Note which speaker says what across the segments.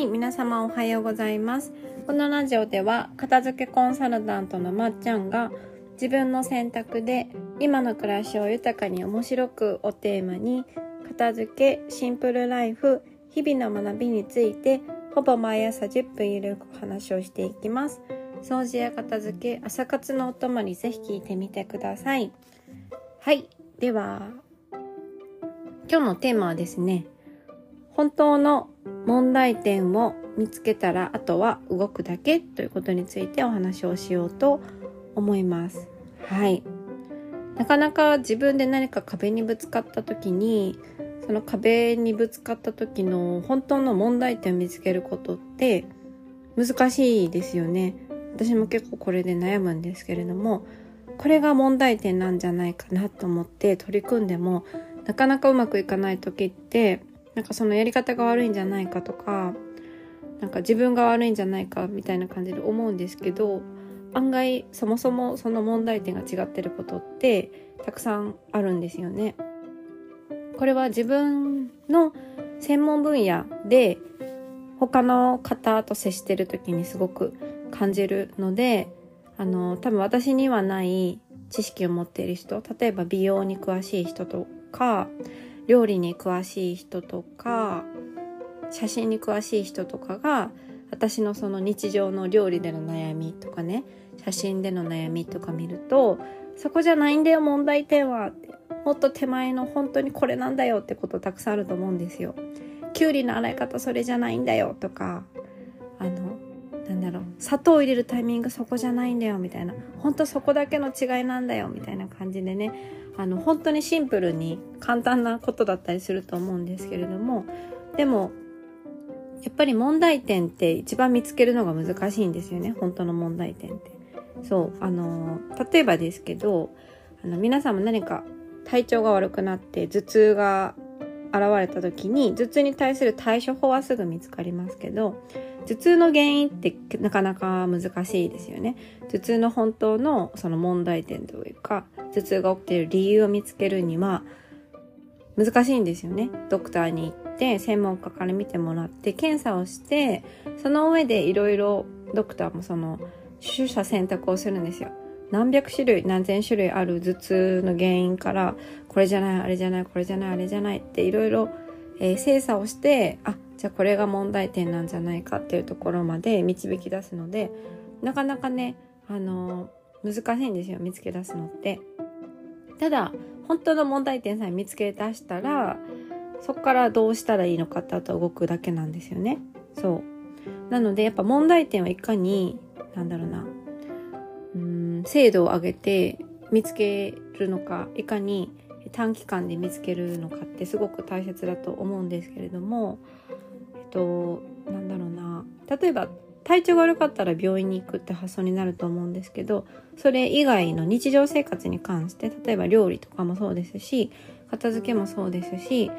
Speaker 1: はい、皆様おはようございます。このラジオでは、片付けコンサルタントのまっちゃんが、自分の選択で今の暮らしを豊かに面白くをテーマに、片付け、シンプルライフ、日々の学びについて、ほぼ毎朝10分ゆるくお話をしていきます。掃除や片付け、朝活のお供にぜひ聞いてみてください。はい、では、今日のテーマはですね、本当の問題点を見つけたらあとは動くだけということについてお話をしようと思います。はい。なかなか自分で何か壁にぶつかった時にその壁にぶつかった時の本当の問題点を見つけることって難しいですよね。私も結構これで悩むんですけれどもこれが問題点なんじゃないかなと思って取り組んでもなかなかうまくいかない時ってなんかそのやり方が悪いんじゃないかとかなんか自分が悪いんじゃないかみたいな感じで思うんですけど案外そもそもその問題点が違ってることってたくさんあるんですよね。これは自分の専門分野で他の方と接してる時にすごく感じるのであの多分私にはない知識を持っている人例えば美容に詳しい人とか料理に詳しい人とか写真に詳しい人とかが私のその日常の料理での悩みとかね写真での悩みとか見るとそこじゃないんだよ問題点はってもっと手前の本当にこれなんだよってことたくさんあると思うんですよ。きゅうりの洗い方それじゃないんだよとかあのなんだろう。砂糖を入れるタイミングそこじゃないんだよみたいな。本当そこだけの違いなんだよみたいな感じでね。あの本当にシンプルに簡単なことだったりすると思うんですけれども。でもやっぱり問題点って一番見つけるのが難しいんですよね。本当の問題点って。そうあの例えばですけどあの皆さんも何か体調が悪くなって頭痛が現れた時に頭痛に対する対処法はすぐ見つかりますけど頭痛の原因ってなかなか難しいですよね。頭痛の本当のその問題点というか頭痛が起きている理由を見つけるには難しいんですよね。ドクターに行って専門家から見てもらって検査をしてその上でいろいろドクターもその取捨選択をするんですよ。何百種類何千種類ある頭痛の原因からこれじゃないあれじゃないこれじゃないあれじゃないっていろいろ精査をしてあじゃあこれが問題点なんじゃないかっていうところまで導き出すのでなかなかねあの難しいんですよ見つけ出すのって。ただ本当の問題点さえ見つけ出したらそこからどうしたらいいのかってあと動くだけなんですよね。そう。なのでやっぱ問題点はいかになんだろうな精度を上げて見つけるのかいかに短期間で見つけるのかってすごく大切だと思うんですけれどもえっとなんだろうな。例えば体調が悪かったら病院に行くって発想になると思うんですけどそれ以外の日常生活に関して例えば料理とかもそうですし片付けもそうですし、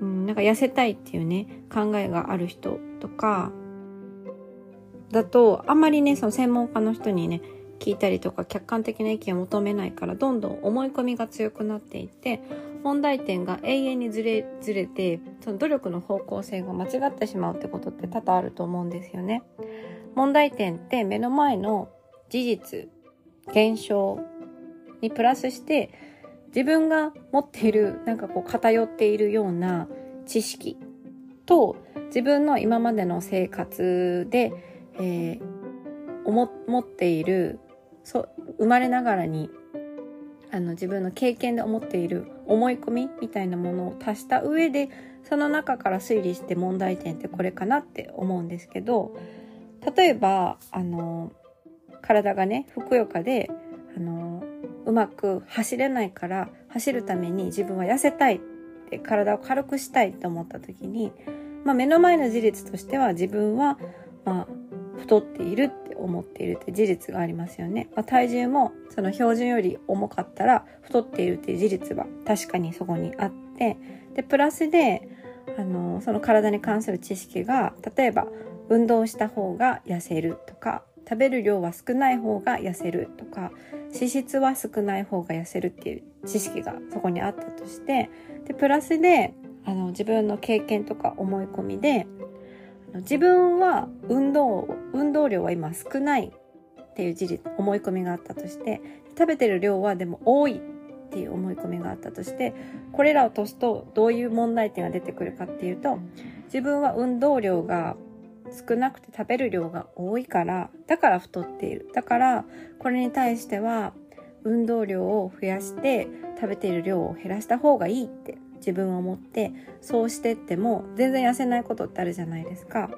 Speaker 1: うん、なんか痩せたいっていうね考えがある人とかだとあんまりねその専門家の人にね聞いたりとか客観的な意見を求めないからどんどん思い込みが強くなっていって問題点が永遠にずれずれてその努力の方向性が間違ってしまうってことって多々あると思うんですよね。問題点って目の前の事実現象にプラスして自分が持っているなんかこう偏っているような知識と自分の今までの生活で、えー、思っているそ生まれながらにあの自分の経験で思っている思い込みみたいなものを足した上でその中から推理して問題点ってこれかなって思うんですけど例えばあの体がねふくよかであのうまく走れないから走るために自分は痩せたいって体を軽くしたいと思った時に、まあ、目の前の事実としては自分は、まあ、太っているって思っているって事実がありますよね。まあ、体重もその標準より重かったら太っているっていう事実は確かにそこにあってでプラスであのその体に関する知識が例えば運動した方が痩せるとか食べる量は少ない方が痩せるとか脂質は少ない方が痩せるっていう知識がそこにあったとしてでプラスであの自分の経験とか思い込みで自分は運動、運動量は今少ないっていう事実、思い込みがあったとして、食べてる量はでも多いっていう思い込みがあったとして、これらを足すとどういう問題点が出てくるかっていうと、自分は運動量が少なくて食べる量が多いから、だから太っている。だから、これに対しては、運動量を増やして食べている量を減らした方がいいって自分は思ってそうしてっても全然痩せないことってあるじゃないですか。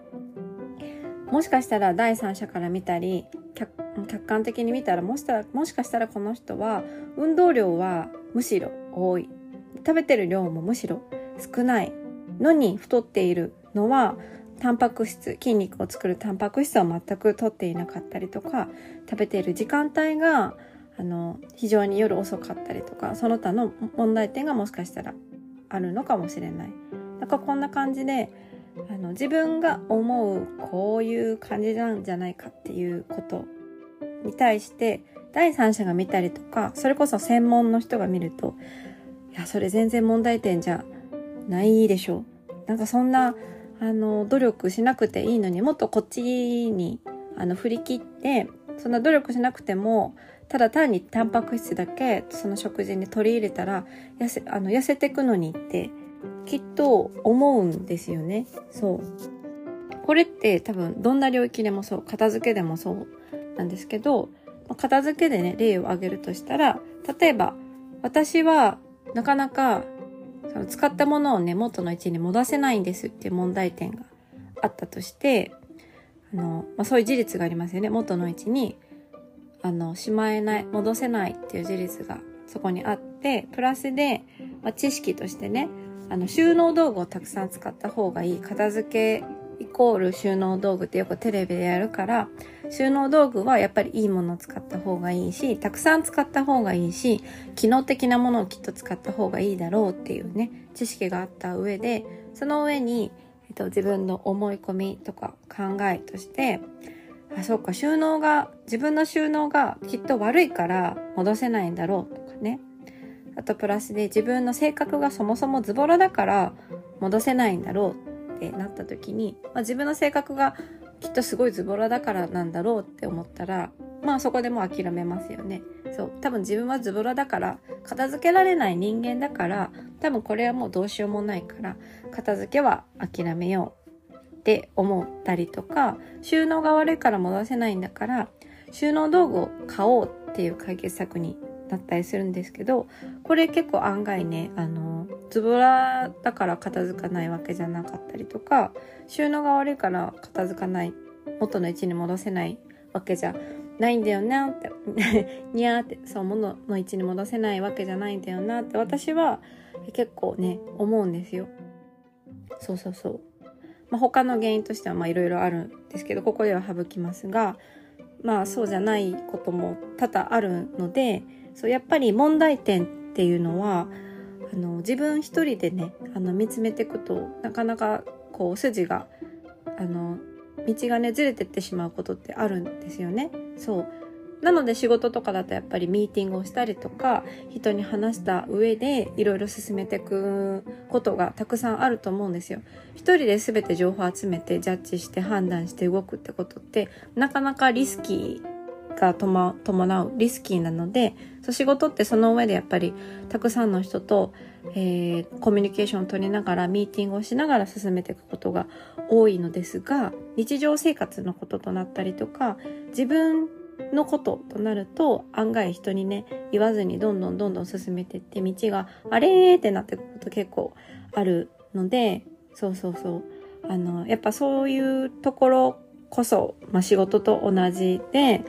Speaker 1: もしかしたら第三者から見たり客観的に見たらもしたらもしかしたらこの人は運動量はむしろ多い食べてる量もむしろ少ないのに太っているのはタンパク質筋肉を作るタンパク質を全く取っていなかったりとか食べている時間帯があの非常に夜遅かったりとかその他の問題点がもしかしたらあるのかもしれない。なんかこんな感じであの自分が思うこういう感じなんじゃないかっていうことに対して第三者が見たりとかそれこそ専門の人が見るといやそれ全然問題点じゃないでしょうなんかそんなあの努力しなくていいのにもっとこっちにあの振り切ってそんな努力しなくてもただ単にタンパク質だけその食事に取り入れたら痩せあの痩せてくのにってきっと思うんですよね。そう。これって多分どんな領域でもそう、片付けでもそうなんですけど、片付けでね、例を挙げるとしたら、例えば私はなかなかその使ったものをね、元の位置に戻せないんですっていう問題点があったとして、あの、まあ、そういう事実がありますよね。元の位置にあの、しまえない、戻せないっていう事実がそこにあって、プラスで、まあ、知識としてね、あの、収納道具をたくさん使った方がいい。片付けイコール収納道具ってよくテレビでやるから、収納道具はやっぱりいいものを使った方がいいし、たくさん使った方がいいし、機能的なものをきっと使った方がいいだろうっていうね、知識があった上で、その上に、えっと、自分の思い込みとか考えとして、あ、そうか、収納が、自分の収納がきっと悪いから戻せないんだろうとかね。あとプラスで自分の性格がそもそもズボラだから戻せないんだろうってなった時に、まあ、自分の性格がきっとすごいズボラだからなんだろうって思ったら、まあそこでもう諦めますよね。そう。多分自分はズボラだから、片付けられない人間だから、多分これはもうどうしようもないから、片付けは諦めようって思ったりとか、収納が悪いから戻せないんだから、収納道具を買おうっていう解決策になったりするんですけど、これ結構案外ね、あの、ズボラだから片付かないわけじゃなかったりとか、収納が悪いから片付かない、元の位置に戻せないわけじゃないんだよなって、にゃーって、そう、物の位置に戻せないわけじゃないんだよなって私は結構ね、思うんですよ。そうそうそう。まあ、他の原因としてはいろいろあるんですけどここでは省きますがまあそうじゃないことも多々あるのでそうやっぱり問題点っていうのはあの自分一人でねあの見つめていくとなかなかこう筋があの道がねずれてってしまうことってあるんですよね。そうなので仕事とかだとやっぱりミーティングをしたりとか人に話した上でいろいろ進めていくことがたくさんあると思うんですよ。一人で全て情報集めてジャッジして判断して動くってことってなかなかリスキーが伴うリスキーなのでそう仕事ってその上でやっぱりたくさんの人と、えー、コミュニケーションを取りながらミーティングをしながら進めていくことが多いのですが日常生活のこととなったりとか自分のこととなると案外人にね言わずにどんどんどんどん進めてって道があれーってなってくこと結構あるのでそうそうそう。あのやっぱそういうところこそ、まあ、仕事と同じで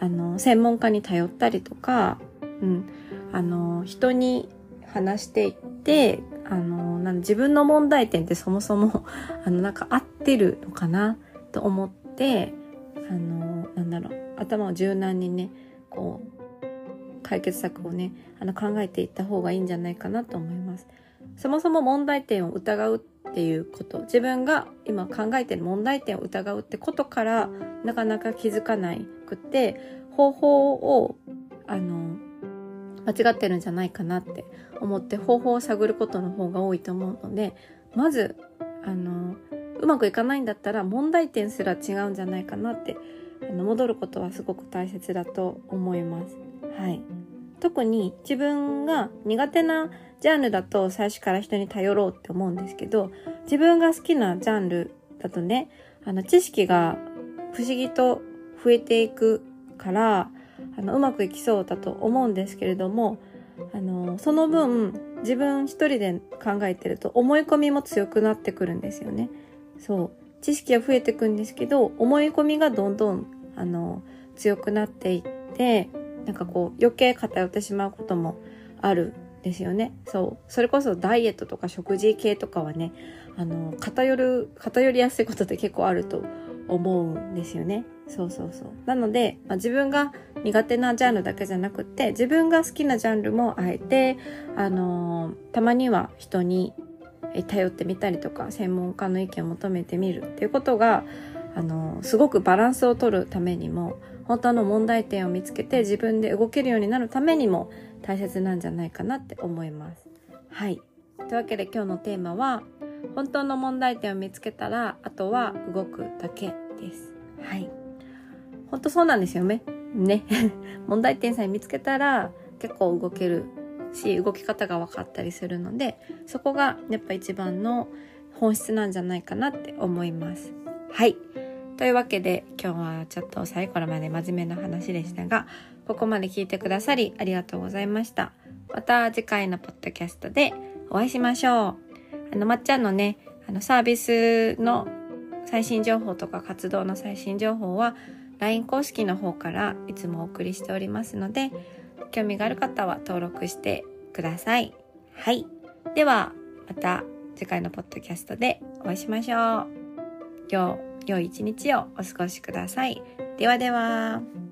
Speaker 1: あの専門家に頼ったりとか、うん、あの人に話していってあのなん自分の問題点ってそもそもあのなんか合ってるのかなと思ってあのなんだろう頭を柔軟にねこう解決策をねあの考えていった方がいいんじゃないかなと思います。そもそも問題点を疑うっていうこと自分が今考えてる問題点を疑うってことからなかなか気づかないくて方法をあの間違ってるんじゃないかなって思って方法を探ることの方が多いと思うのでまずあのうまくいかないんだったら問題点すら違うんじゃないかなってあの戻ることはすごく大切だと思います。はい。特に自分が苦手なジャンルだと最初から人に頼ろうって思うんですけど、自分が好きなジャンルだとね、あの知識が不思議と増えていくから、あのうまくいきそうだと思うんですけれども、あのその分自分一人で考えてると思い込みも強くなってくるんですよね。そう。知識は増えていくんですけど、思い込みがどんどん、あの、強くなっていって、なんかこう余計偏ってしまうこともあるんですよね。そう。それこそダイエットとか食事系とかはね、あの、偏る、偏りやすいことって結構あると思うんですよね。そうそうそう。なので、まあ、自分が苦手なジャンルだけじゃなくて、自分が好きなジャンルもあえて、あのー、たまには人に頼ってみたりとか、専門家の意見を求めてみるっていうことが、あの、すごくバランスを取るためにも、本当の問題点を見つけて自分で動けるようになるためにも大切なんじゃないかなって思います。はい。というわけで今日のテーマは、本当の問題点を見つけたら、あとは動くだけです。はい。本当そうなんですよね。ね。問題点さえ見つけたら結構動けるし、動き方が分かったりするので、そこがやっぱ一番の本質なんじゃないかなって思います。はい。というわけで今日はちょっと最後まで真面目な話でしたが、ここまで聞いてくださりありがとうございました。また次回のポッドキャストでお会いしましょう。あの、まっちゃんのね、あの、サービスの最新情報とか活動の最新情報は LINE 公式の方からいつもお送りしておりますので、興味がある方は登録してください。はい。では、また次回のポッドキャストでお会いしましょう。今日、良い一日をお過ごしください。ではでは。